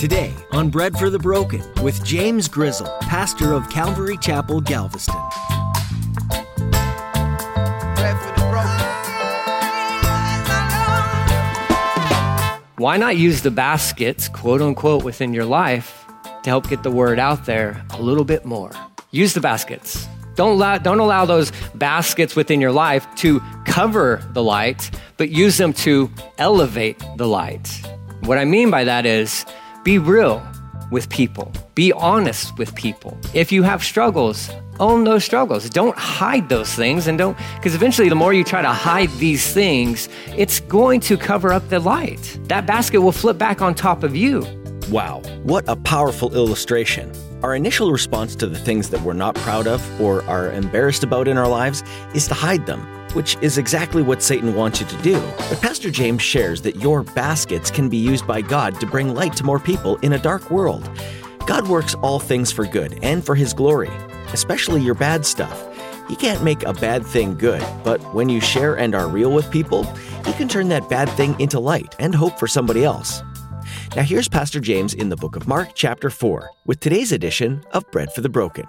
Today on Bread for the Broken with James Grizzle, pastor of Calvary Chapel, Galveston. Why not use the baskets, quote unquote, within your life to help get the word out there a little bit more? Use the baskets. Don't allow, don't allow those baskets within your life to cover the light, but use them to elevate the light. What I mean by that is be real with people, be honest with people. If you have struggles, own those struggles. Don't hide those things and don't, because eventually the more you try to hide these things, it's going to cover up the light. That basket will flip back on top of you. Wow, what a powerful illustration. Our initial response to the things that we're not proud of or are embarrassed about in our lives is to hide them, which is exactly what Satan wants you to do. But Pastor James shares that your baskets can be used by God to bring light to more people in a dark world. God works all things for good and for His glory, especially your bad stuff. He can't make a bad thing good, but when you share and are real with people, He can turn that bad thing into light and hope for somebody else. Now, here's Pastor James in the book of Mark, chapter 4, with today's edition of Bread for the Broken.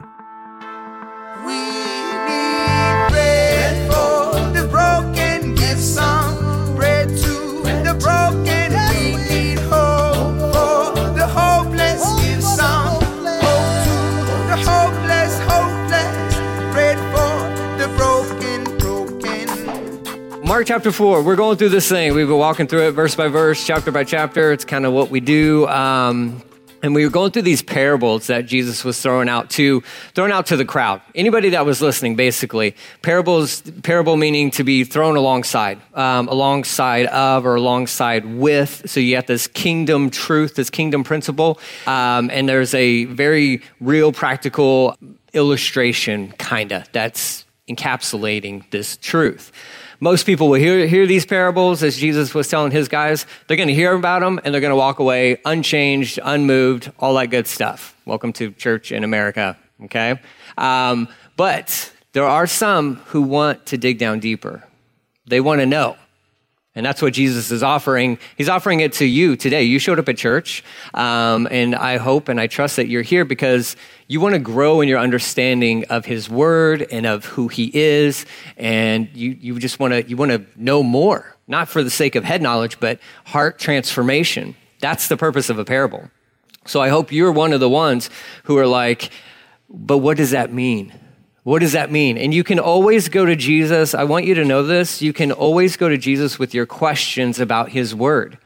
Mark chapter 4, we're going through this thing. We've been walking through it verse by verse, chapter by chapter. It's kind of what we do. Um, and we were going through these parables that Jesus was throwing out to throwing out to the crowd. Anybody that was listening, basically, parables parable meaning to be thrown alongside, um, alongside of or alongside with. So you have this kingdom truth, this kingdom principle, um, and there's a very real, practical illustration, kinda that's encapsulating this truth most people will hear, hear these parables as Jesus was telling his guys. They're going to hear about them and they're going to walk away unchanged, unmoved, all that good stuff. Welcome to church in America, okay? Um, but there are some who want to dig down deeper. They want to know. And that's what Jesus is offering. He's offering it to you today. You showed up at church, um, and I hope and I trust that you're here because you want to grow in your understanding of His Word and of who He is, and you, you just want to you want to know more, not for the sake of head knowledge, but heart transformation. That's the purpose of a parable. So I hope you're one of the ones who are like, but what does that mean? What does that mean? And you can always go to Jesus. I want you to know this. You can always go to Jesus with your questions about his word.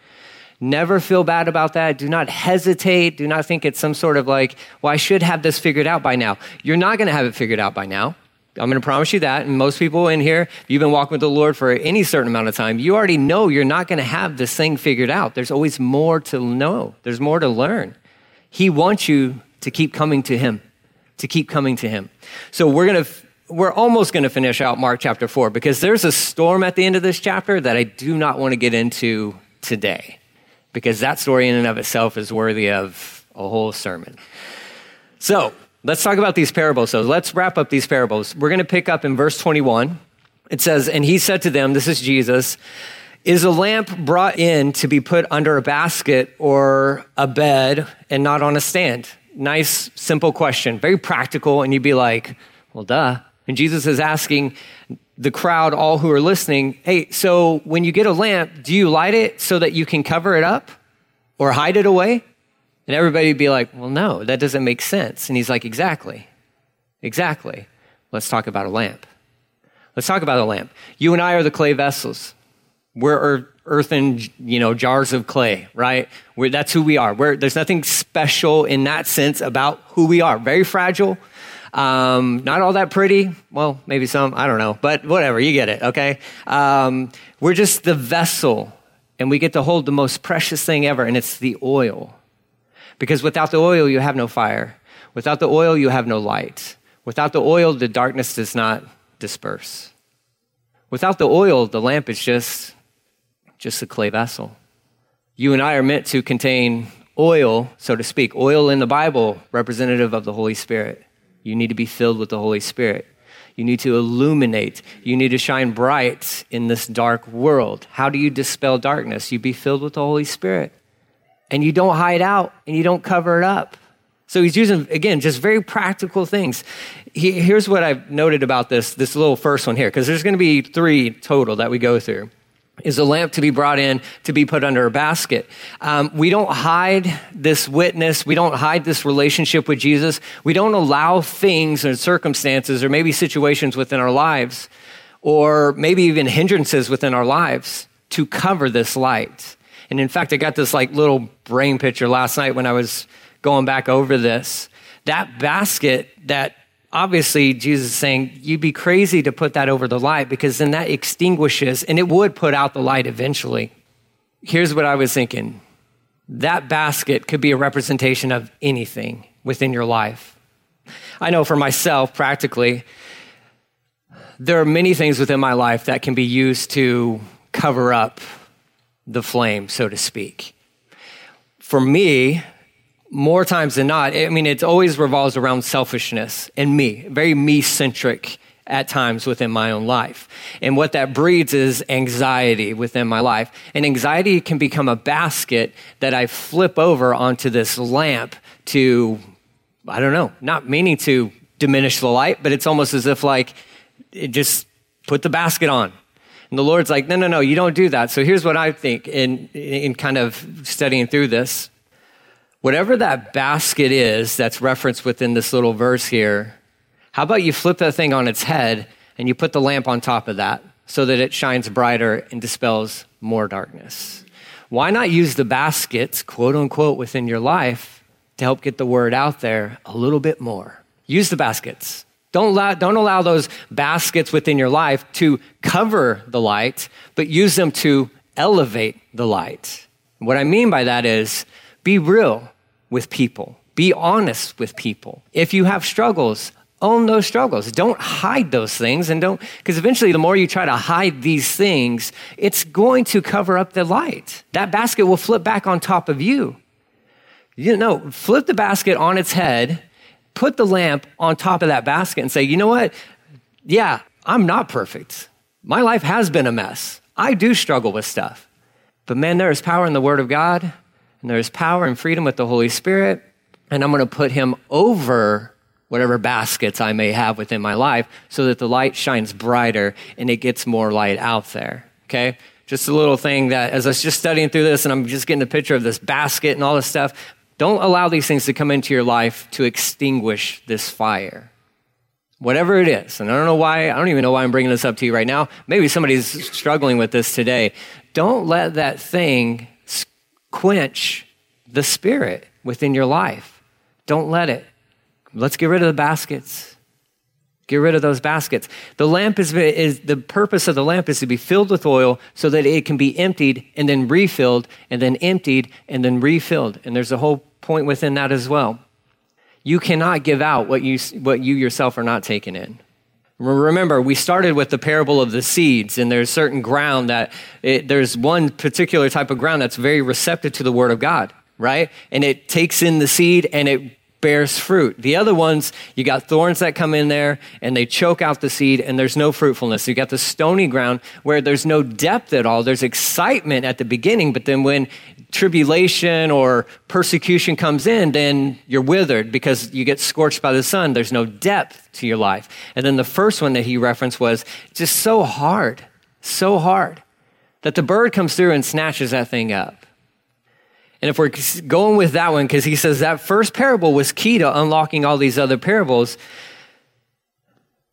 Never feel bad about that. Do not hesitate. Do not think it's some sort of like, well, I should have this figured out by now. You're not going to have it figured out by now. I'm going to promise you that. And most people in here, if you've been walking with the Lord for any certain amount of time, you already know you're not going to have this thing figured out. There's always more to know, there's more to learn. He wants you to keep coming to him to keep coming to him. So we're going to we're almost going to finish out Mark chapter 4 because there's a storm at the end of this chapter that I do not want to get into today because that story in and of itself is worthy of a whole sermon. So, let's talk about these parables. So, let's wrap up these parables. We're going to pick up in verse 21. It says, And he said to them, This is Jesus, is a lamp brought in to be put under a basket or a bed and not on a stand? Nice, simple question, very practical. And you'd be like, well, duh. And Jesus is asking the crowd, all who are listening, hey, so when you get a lamp, do you light it so that you can cover it up or hide it away? And everybody would be like, well, no, that doesn't make sense. And he's like, exactly, exactly. Let's talk about a lamp. Let's talk about a lamp. You and I are the clay vessels. We're earthen, you know, jars of clay, right? We're, that's who we are. We're, there's nothing special in that sense about who we are. Very fragile, um, not all that pretty. Well, maybe some, I don't know, but whatever, you get it, okay? Um, we're just the vessel, and we get to hold the most precious thing ever, and it's the oil. Because without the oil, you have no fire. Without the oil, you have no light. Without the oil, the darkness does not disperse. Without the oil, the lamp is just just a clay vessel. You and I are meant to contain oil, so to speak, oil in the Bible, representative of the Holy Spirit. You need to be filled with the Holy Spirit. You need to illuminate. You need to shine bright in this dark world. How do you dispel darkness? You be filled with the Holy Spirit. and you don't hide out and you don't cover it up. So he's using, again, just very practical things. He, here's what I've noted about this, this little first one here, because there's going to be three total that we go through. Is a lamp to be brought in to be put under a basket? Um, we don't hide this witness. We don't hide this relationship with Jesus. We don't allow things or circumstances or maybe situations within our lives or maybe even hindrances within our lives to cover this light. And in fact, I got this like little brain picture last night when I was going back over this. That basket that obviously Jesus is saying, you'd be crazy to put that over the light because then that extinguishes and it would put out the light eventually. Here's what I was thinking that basket could be a representation of anything within your life. I know for myself, practically, there are many things within my life that can be used to cover up the flame, so to speak. For me, more times than not, I mean, it always revolves around selfishness and me, very me centric at times within my own life. And what that breeds is anxiety within my life. And anxiety can become a basket that I flip over onto this lamp to, I don't know, not meaning to diminish the light, but it's almost as if like it just put the basket on. And the Lord's like, no, no, no, you don't do that. So here's what I think in, in kind of studying through this whatever that basket is that's referenced within this little verse here, how about you flip that thing on its head and you put the lamp on top of that so that it shines brighter and dispels more darkness? Why not use the baskets, quote unquote, within your life to help get the word out there a little bit more? Use the baskets. Don't allow, don't allow those baskets within your life to cover the light, but use them to elevate the light. What I mean by that is be real with people. Be honest with people. If you have struggles, own those struggles. Don't hide those things and don't, because eventually the more you try to hide these things, it's going to cover up the light. That basket will flip back on top of you. You know, flip the basket on its head, put the lamp on top of that basket and say, you know what? Yeah, I'm not perfect. My life has been a mess. I do struggle with stuff. But man, there is power in the Word of God and there's power and freedom with the Holy Spirit. And I'm going to put him over whatever baskets I may have within my life so that the light shines brighter and it gets more light out there. Okay? Just a little thing that as I was just studying through this and I'm just getting a picture of this basket and all this stuff, don't allow these things to come into your life to extinguish this fire. Whatever it is. And I don't know why, I don't even know why I'm bringing this up to you right now. Maybe somebody's struggling with this today. Don't let that thing quench the spirit within your life. Don't let it. Let's get rid of the baskets. Get rid of those baskets. The lamp is, is the purpose of the lamp is to be filled with oil so that it can be emptied and then refilled and then emptied and then refilled. And there's a whole point within that as well. You cannot give out what you, what you yourself are not taking in. Remember, we started with the parable of the seeds, and there's certain ground that it, there's one particular type of ground that's very receptive to the word of God, right? And it takes in the seed and it bears fruit. The other ones, you got thorns that come in there and they choke out the seed and there's no fruitfulness. You got the stony ground where there's no depth at all. There's excitement at the beginning, but then when tribulation or persecution comes in, then you're withered because you get scorched by the sun. There's no depth to your life. And then the first one that he referenced was just so hard, so hard that the bird comes through and snatches that thing up. And if we're going with that one, because he says that first parable was key to unlocking all these other parables,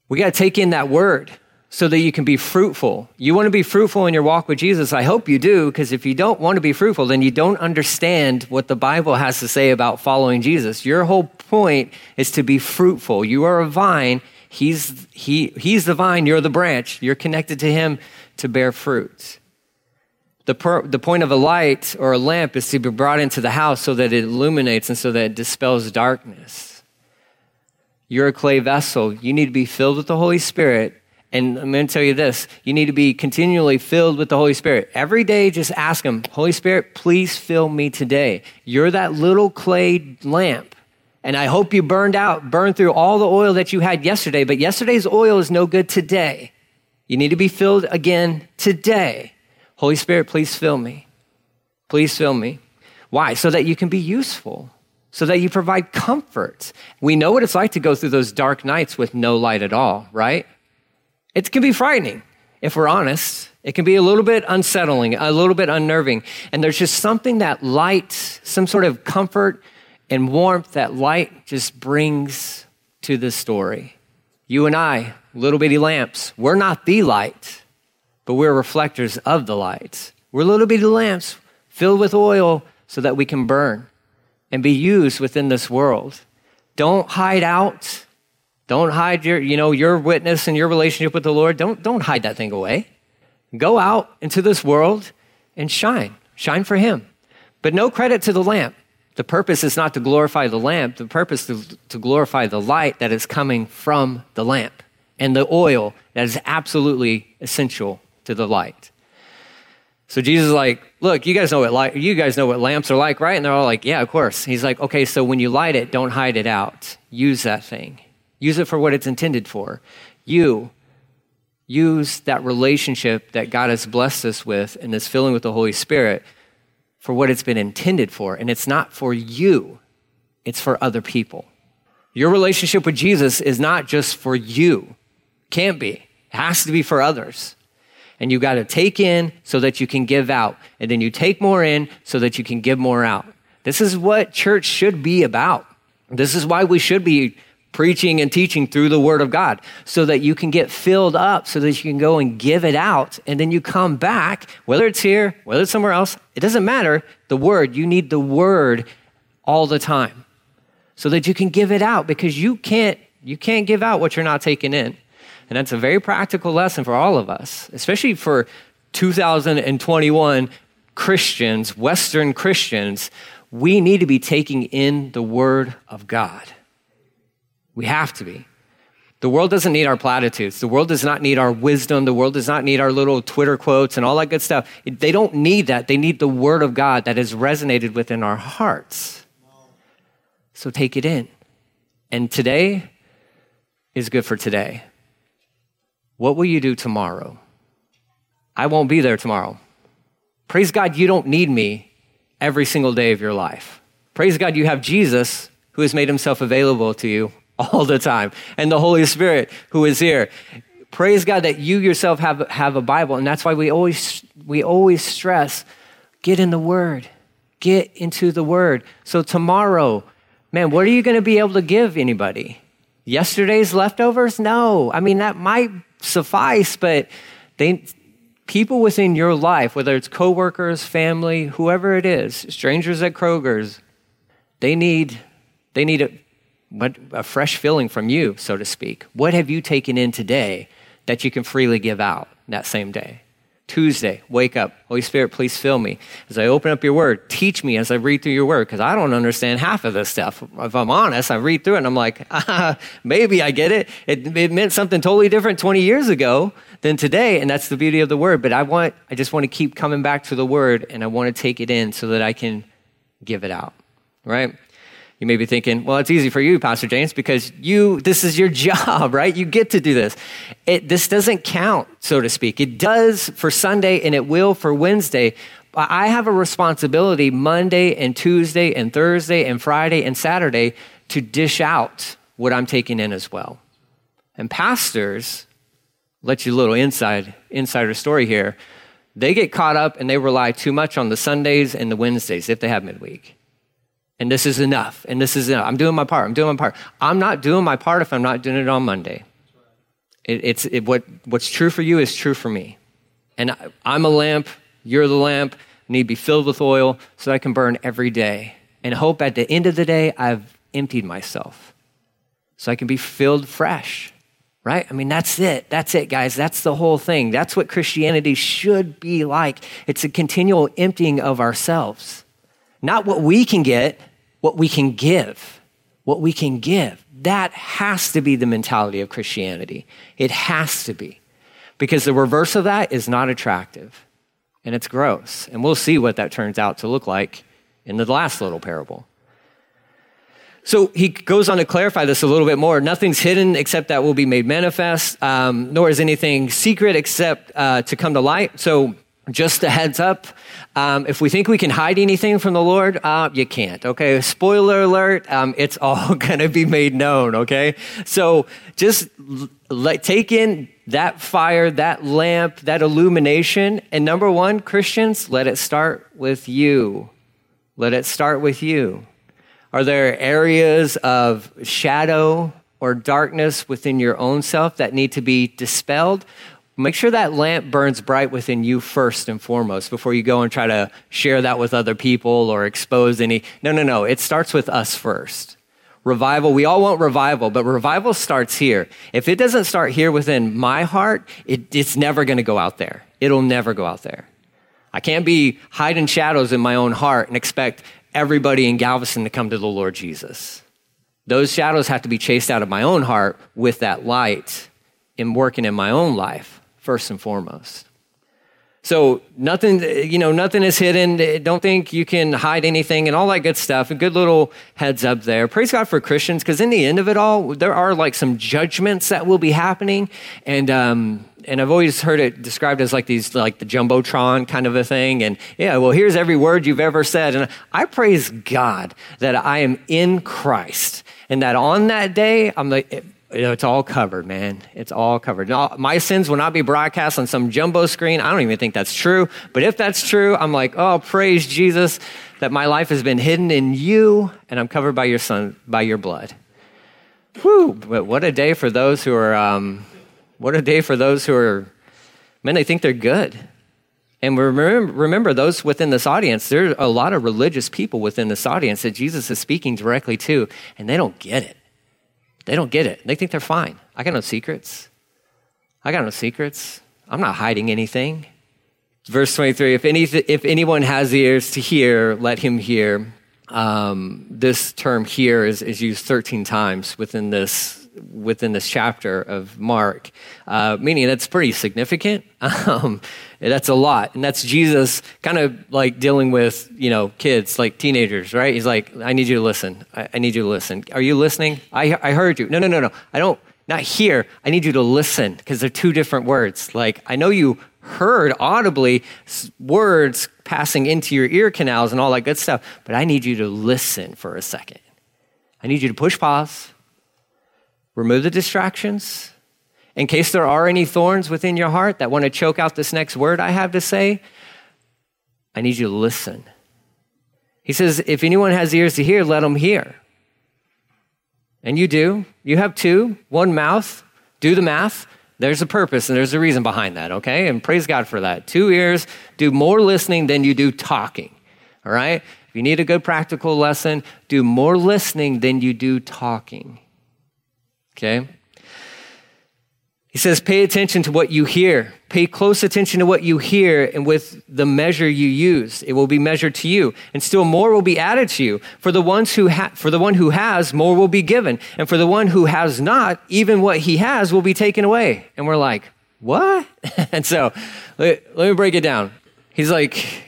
we got to take in that word so that you can be fruitful. You want to be fruitful in your walk with Jesus? I hope you do, because if you don't want to be fruitful, then you don't understand what the Bible has to say about following Jesus. Your whole point is to be fruitful. You are a vine, he's, he, he's the vine, you're the branch. You're connected to him to bear fruit. The, per, the point of a light or a lamp is to be brought into the house so that it illuminates and so that it dispels darkness. You're a clay vessel. You need to be filled with the Holy Spirit and I'm going to tell you this you need to be continually filled with the Holy Spirit. Every day, just ask Him, Holy Spirit, please fill me today. You're that little clay lamp. And I hope you burned out, burned through all the oil that you had yesterday, but yesterday's oil is no good today. You need to be filled again today. Holy Spirit, please fill me. Please fill me. Why? So that you can be useful, so that you provide comfort. We know what it's like to go through those dark nights with no light at all, right? It can be frightening if we're honest. It can be a little bit unsettling, a little bit unnerving. And there's just something that light, some sort of comfort and warmth that light just brings to the story. You and I, little bitty lamps, we're not the light, but we're reflectors of the light. We're little bitty lamps filled with oil so that we can burn and be used within this world. Don't hide out. Don't hide your, you know, your witness and your relationship with the Lord. Don't, don't hide that thing away. Go out into this world and shine. Shine for Him. But no credit to the lamp. The purpose is not to glorify the lamp, the purpose is to glorify the light that is coming from the lamp and the oil that is absolutely essential to the light. So Jesus is like, look, you guys know what light, you guys know what lamps are like, right? And they're all like, yeah, of course. He's like, okay, so when you light it, don't hide it out. Use that thing. Use it for what it's intended for. You use that relationship that God has blessed us with and this filling with the Holy Spirit for what it's been intended for. And it's not for you, it's for other people. Your relationship with Jesus is not just for you. Can't be. It has to be for others and you got to take in so that you can give out. And then you take more in so that you can give more out. This is what church should be about. This is why we should be preaching and teaching through the Word of God so that you can get filled up, so that you can go and give it out. And then you come back, whether it's here, whether it's somewhere else, it doesn't matter. The Word, you need the Word all the time so that you can give it out because you can't, you can't give out what you're not taking in. And that's a very practical lesson for all of us, especially for 2021 Christians, Western Christians. We need to be taking in the Word of God. We have to be. The world doesn't need our platitudes. The world does not need our wisdom. The world does not need our little Twitter quotes and all that good stuff. They don't need that. They need the Word of God that has resonated within our hearts. So take it in. And today is good for today. What will you do tomorrow? I won't be there tomorrow. Praise God, you don't need me every single day of your life. Praise God, you have Jesus who has made himself available to you all the time, and the Holy Spirit who is here. Praise God that you yourself have, have a Bible, and that's why we always, we always stress get in the Word, get into the Word. So, tomorrow, man, what are you going to be able to give anybody? Yesterday's leftovers? No. I mean, that might suffice, but they, people within your life, whether it's coworkers, family, whoever it is, strangers at Kroger's, they need, they need a, a fresh filling from you, so to speak. What have you taken in today that you can freely give out that same day? Tuesday, wake up. Holy Spirit, please fill me. As I open up your word, teach me as I read through your word, because I don't understand half of this stuff. If I'm honest, I read through it and I'm like, ah, maybe I get it. it. It meant something totally different 20 years ago than today, and that's the beauty of the word. But I want, I just want to keep coming back to the word and I want to take it in so that I can give it out, right? You may be thinking, well, it's easy for you, Pastor James, because you, this is your job, right? You get to do this. It, this doesn't count, so to speak. It does for Sunday and it will for Wednesday. But I have a responsibility Monday and Tuesday and Thursday and Friday and Saturday to dish out what I'm taking in as well. And pastors, let you a little inside insider story here. They get caught up and they rely too much on the Sundays and the Wednesdays if they have midweek and this is enough, and this is enough. I'm doing my part. I'm doing my part. I'm not doing my part if I'm not doing it on Monday. It, it's it, what what's true for you is true for me, and I, I'm a lamp. You're the lamp. Need to be filled with oil so that I can burn every day, and hope at the end of the day I've emptied myself, so I can be filled fresh. Right? I mean, that's it. That's it, guys. That's the whole thing. That's what Christianity should be like. It's a continual emptying of ourselves. Not what we can get, what we can give. What we can give. That has to be the mentality of Christianity. It has to be. Because the reverse of that is not attractive and it's gross. And we'll see what that turns out to look like in the last little parable. So he goes on to clarify this a little bit more. Nothing's hidden except that will be made manifest, um, nor is anything secret except uh, to come to light. So just a heads up. Um, if we think we can hide anything from the Lord, uh, you can't. Okay. Spoiler alert. Um, it's all going to be made known. Okay. So just let, take in that fire, that lamp, that illumination. And number one, Christians, let it start with you. Let it start with you. Are there areas of shadow or darkness within your own self that need to be dispelled? Make sure that lamp burns bright within you first and foremost before you go and try to share that with other people or expose any. No, no, no. It starts with us first. Revival, we all want revival, but revival starts here. If it doesn't start here within my heart, it, it's never going to go out there. It'll never go out there. I can't be hiding shadows in my own heart and expect everybody in Galveston to come to the Lord Jesus. Those shadows have to be chased out of my own heart with that light in working in my own life, first and foremost. So nothing, you know, nothing is hidden. Don't think you can hide anything and all that good stuff. A good little heads up there. Praise God for Christians, because in the end of it all, there are like some judgments that will be happening, and um, and I've always heard it described as like these like the jumbotron kind of a thing. And yeah, well, here's every word you've ever said, and I praise God that I am in Christ, and that on that day, I'm like it's all covered, man. It's all covered. My sins will not be broadcast on some jumbo screen. I don't even think that's true. But if that's true, I'm like, oh, praise Jesus that my life has been hidden in you and I'm covered by your son, by your blood. Whew, but what a day for those who are, um, what a day for those who are, man, they think they're good. And remember, remember, those within this audience, there are a lot of religious people within this audience that Jesus is speaking directly to, and they don't get it. They don't get it. They think they're fine. I got no secrets. I got no secrets. I'm not hiding anything. Verse 23 if, any, if anyone has ears to hear, let him hear. Um, this term here is, is used 13 times within this within this chapter of Mark, uh, meaning that's pretty significant. Um, that's a lot. And that's Jesus kind of like dealing with, you know, kids, like teenagers, right? He's like, I need you to listen. I, I need you to listen. Are you listening? I, I heard you. No, no, no, no. I don't, not hear. I need you to listen because they're two different words. Like, I know you heard audibly words passing into your ear canals and all that good stuff, but I need you to listen for a second. I need you to push pause, remove the distractions, in case there are any thorns within your heart that want to choke out this next word I have to say, I need you to listen. He says, if anyone has ears to hear, let them hear. And you do. You have two, one mouth. Do the math. There's a purpose and there's a reason behind that, okay? And praise God for that. Two ears do more listening than you do talking, all right? If you need a good practical lesson, do more listening than you do talking, okay? He says, pay attention to what you hear. Pay close attention to what you hear, and with the measure you use, it will be measured to you. And still more will be added to you. For the ones who ha- for the one who has, more will be given. And for the one who has not, even what he has will be taken away. And we're like, what? and so let, let me break it down. He's like,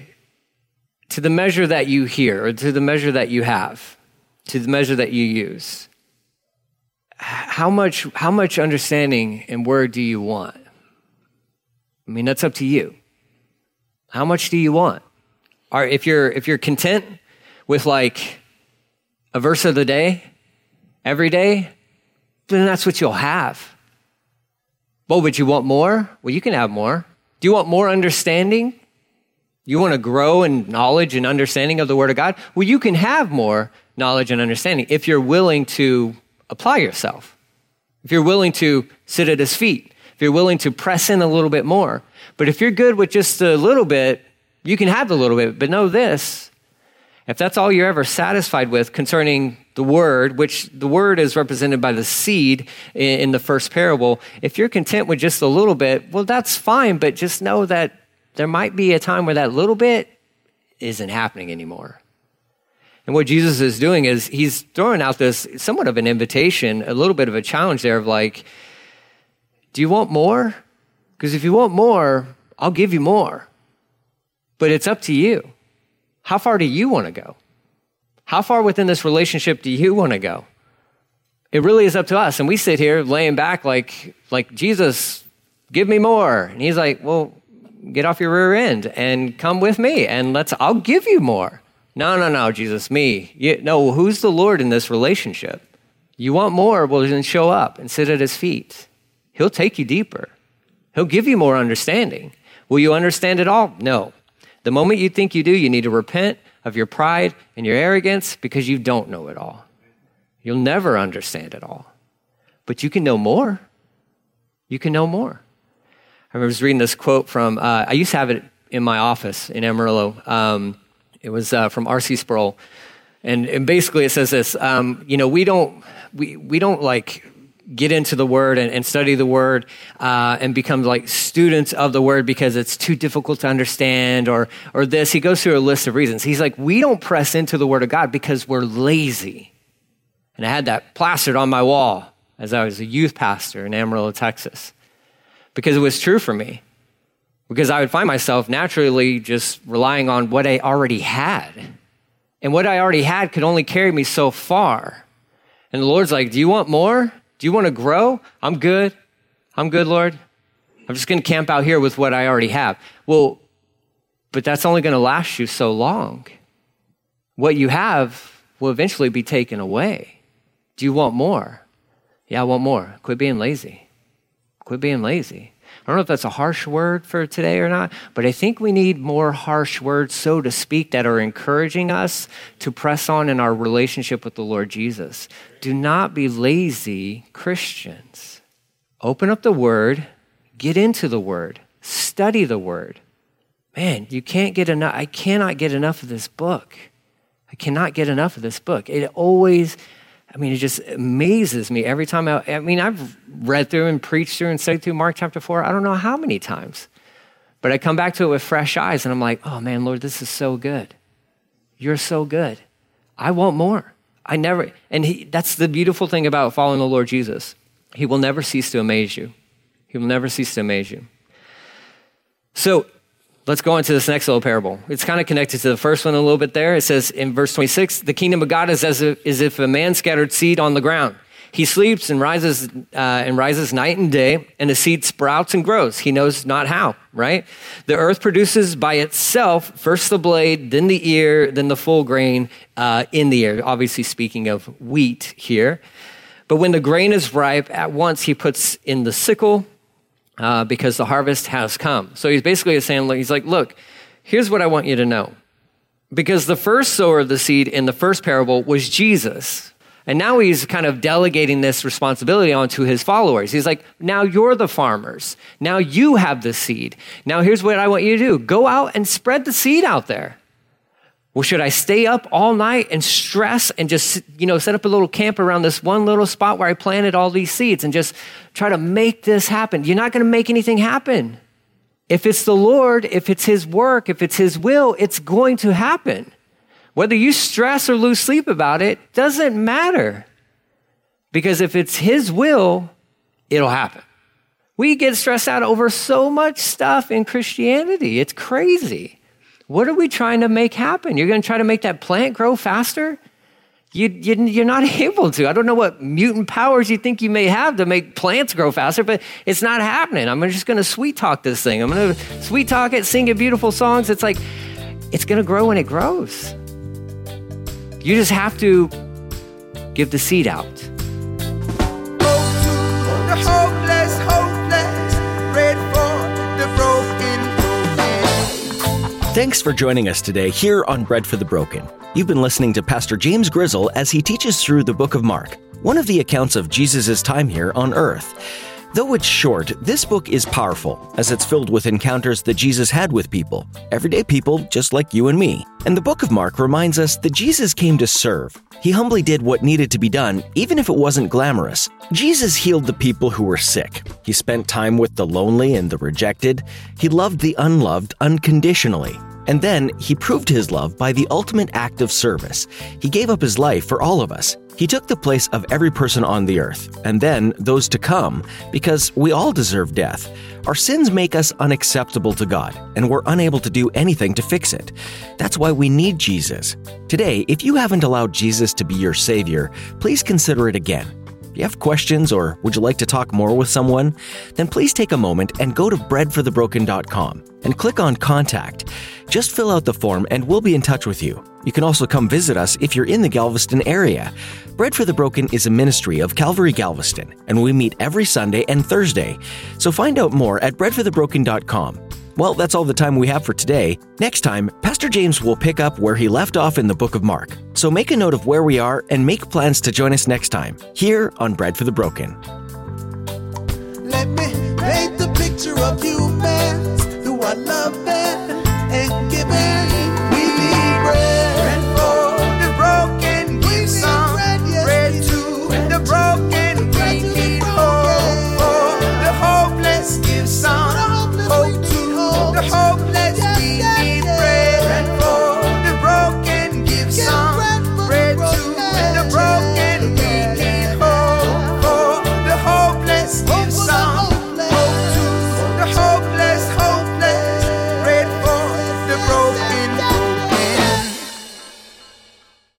to the measure that you hear, or to the measure that you have, to the measure that you use how much, how much understanding and word do you want? I mean, that's up to you. How much do you want? Or if you're, if you're content with like a verse of the day every day, then that's what you'll have. Well, would you want more? Well, you can have more. Do you want more understanding? You want to grow in knowledge and understanding of the Word of God? Well, you can have more knowledge and understanding if you're willing to apply yourself. If you're willing to sit at his feet, if you're willing to press in a little bit more. But if you're good with just a little bit, you can have the little bit. But know this if that's all you're ever satisfied with concerning the word, which the word is represented by the seed in the first parable, if you're content with just a little bit, well, that's fine. But just know that there might be a time where that little bit isn't happening anymore. And what Jesus is doing is he's throwing out this somewhat of an invitation, a little bit of a challenge there of like, do you want more? Because if you want more, I'll give you more. But it's up to you. How far do you want to go? How far within this relationship do you want to go? It really is up to us. And we sit here laying back like, like Jesus, give me more. And he's like, well, get off your rear end and come with me and let's, I'll give you more. No, no, no, Jesus, me. You, no, who's the Lord in this relationship? You want more? Well, then show up and sit at his feet. He'll take you deeper. He'll give you more understanding. Will you understand it all? No. The moment you think you do, you need to repent of your pride and your arrogance because you don't know it all. You'll never understand it all. But you can know more. You can know more. I was reading this quote from, uh, I used to have it in my office in Amarillo. Um, it was uh, from R.C. Sproul. And, and, basically it says this, um, you know, we don't, we, we don't like get into the word and, and study the word uh, and become like students of the word because it's too difficult to understand or or this he goes through a list of reasons he's like we don't press into the word of god because we're lazy and i had that plastered on my wall as i was a youth pastor in amarillo texas because it was true for me because i would find myself naturally just relying on what i already had and what i already had could only carry me so far and the lord's like do you want more do you want to grow? I'm good. I'm good, Lord. I'm just going to camp out here with what I already have. Well, but that's only going to last you so long. What you have will eventually be taken away. Do you want more? Yeah, I want more. Quit being lazy. Quit being lazy. I don't know if that's a harsh word for today or not, but I think we need more harsh words, so to speak, that are encouraging us to press on in our relationship with the Lord Jesus. Do not be lazy Christians. Open up the Word, get into the Word, study the Word. Man, you can't get enough. I cannot get enough of this book. I cannot get enough of this book. It always I mean, it just amazes me every time. I, I mean, I've read through and preached through and studied through Mark chapter 4, I don't know how many times. But I come back to it with fresh eyes and I'm like, oh man, Lord, this is so good. You're so good. I want more. I never, and he, that's the beautiful thing about following the Lord Jesus. He will never cease to amaze you. He will never cease to amaze you. So Let's go into this next little parable. It's kind of connected to the first one a little bit there. It says in verse 26, the kingdom of God is as if, as if a man scattered seed on the ground. He sleeps and rises uh, and rises night and day, and the seed sprouts and grows. He knows not how, right? The earth produces by itself first the blade, then the ear, then the full grain uh, in the ear. Obviously, speaking of wheat here. But when the grain is ripe, at once he puts in the sickle uh, because the harvest has come. So he's basically saying, he's like, look, here's what I want you to know. Because the first sower of the seed in the first parable was Jesus. And now he's kind of delegating this responsibility onto his followers. He's like, now you're the farmers. Now you have the seed. Now here's what I want you to do go out and spread the seed out there. Well, should I stay up all night and stress and just, you know, set up a little camp around this one little spot where I planted all these seeds and just try to make this happen? You're not going to make anything happen. If it's the Lord, if it's His work, if it's His will, it's going to happen. Whether you stress or lose sleep about it doesn't matter. Because if it's His will, it'll happen. We get stressed out over so much stuff in Christianity. It's crazy. What are we trying to make happen? You're going to try to make that plant grow faster? You, you, are not able to. I don't know what mutant powers you think you may have to make plants grow faster, but it's not happening. I'm just going to sweet talk this thing. I'm going to sweet talk it, sing it beautiful songs. It's like, it's going to grow when it grows. You just have to give the seed out. Thanks for joining us today here on Bread for the Broken. You've been listening to Pastor James Grizzle as he teaches through the book of Mark, one of the accounts of Jesus' time here on earth. Though it's short, this book is powerful, as it's filled with encounters that Jesus had with people, everyday people just like you and me. And the book of Mark reminds us that Jesus came to serve. He humbly did what needed to be done, even if it wasn't glamorous. Jesus healed the people who were sick. He spent time with the lonely and the rejected. He loved the unloved unconditionally. And then he proved his love by the ultimate act of service. He gave up his life for all of us. He took the place of every person on the earth, and then those to come, because we all deserve death. Our sins make us unacceptable to God, and we're unable to do anything to fix it. That's why we need Jesus. Today, if you haven't allowed Jesus to be your Savior, please consider it again. You have questions or would you like to talk more with someone? Then please take a moment and go to breadforthebroken.com and click on Contact. Just fill out the form and we'll be in touch with you. You can also come visit us if you're in the Galveston area. Bread for the Broken is a ministry of Calvary Galveston, and we meet every Sunday and Thursday. So find out more at breadforthebroken.com. Well, that's all the time we have for today. Next time, Pastor James will pick up where he left off in the book of Mark. So make a note of where we are and make plans to join us next time, here on Bread for the Broken.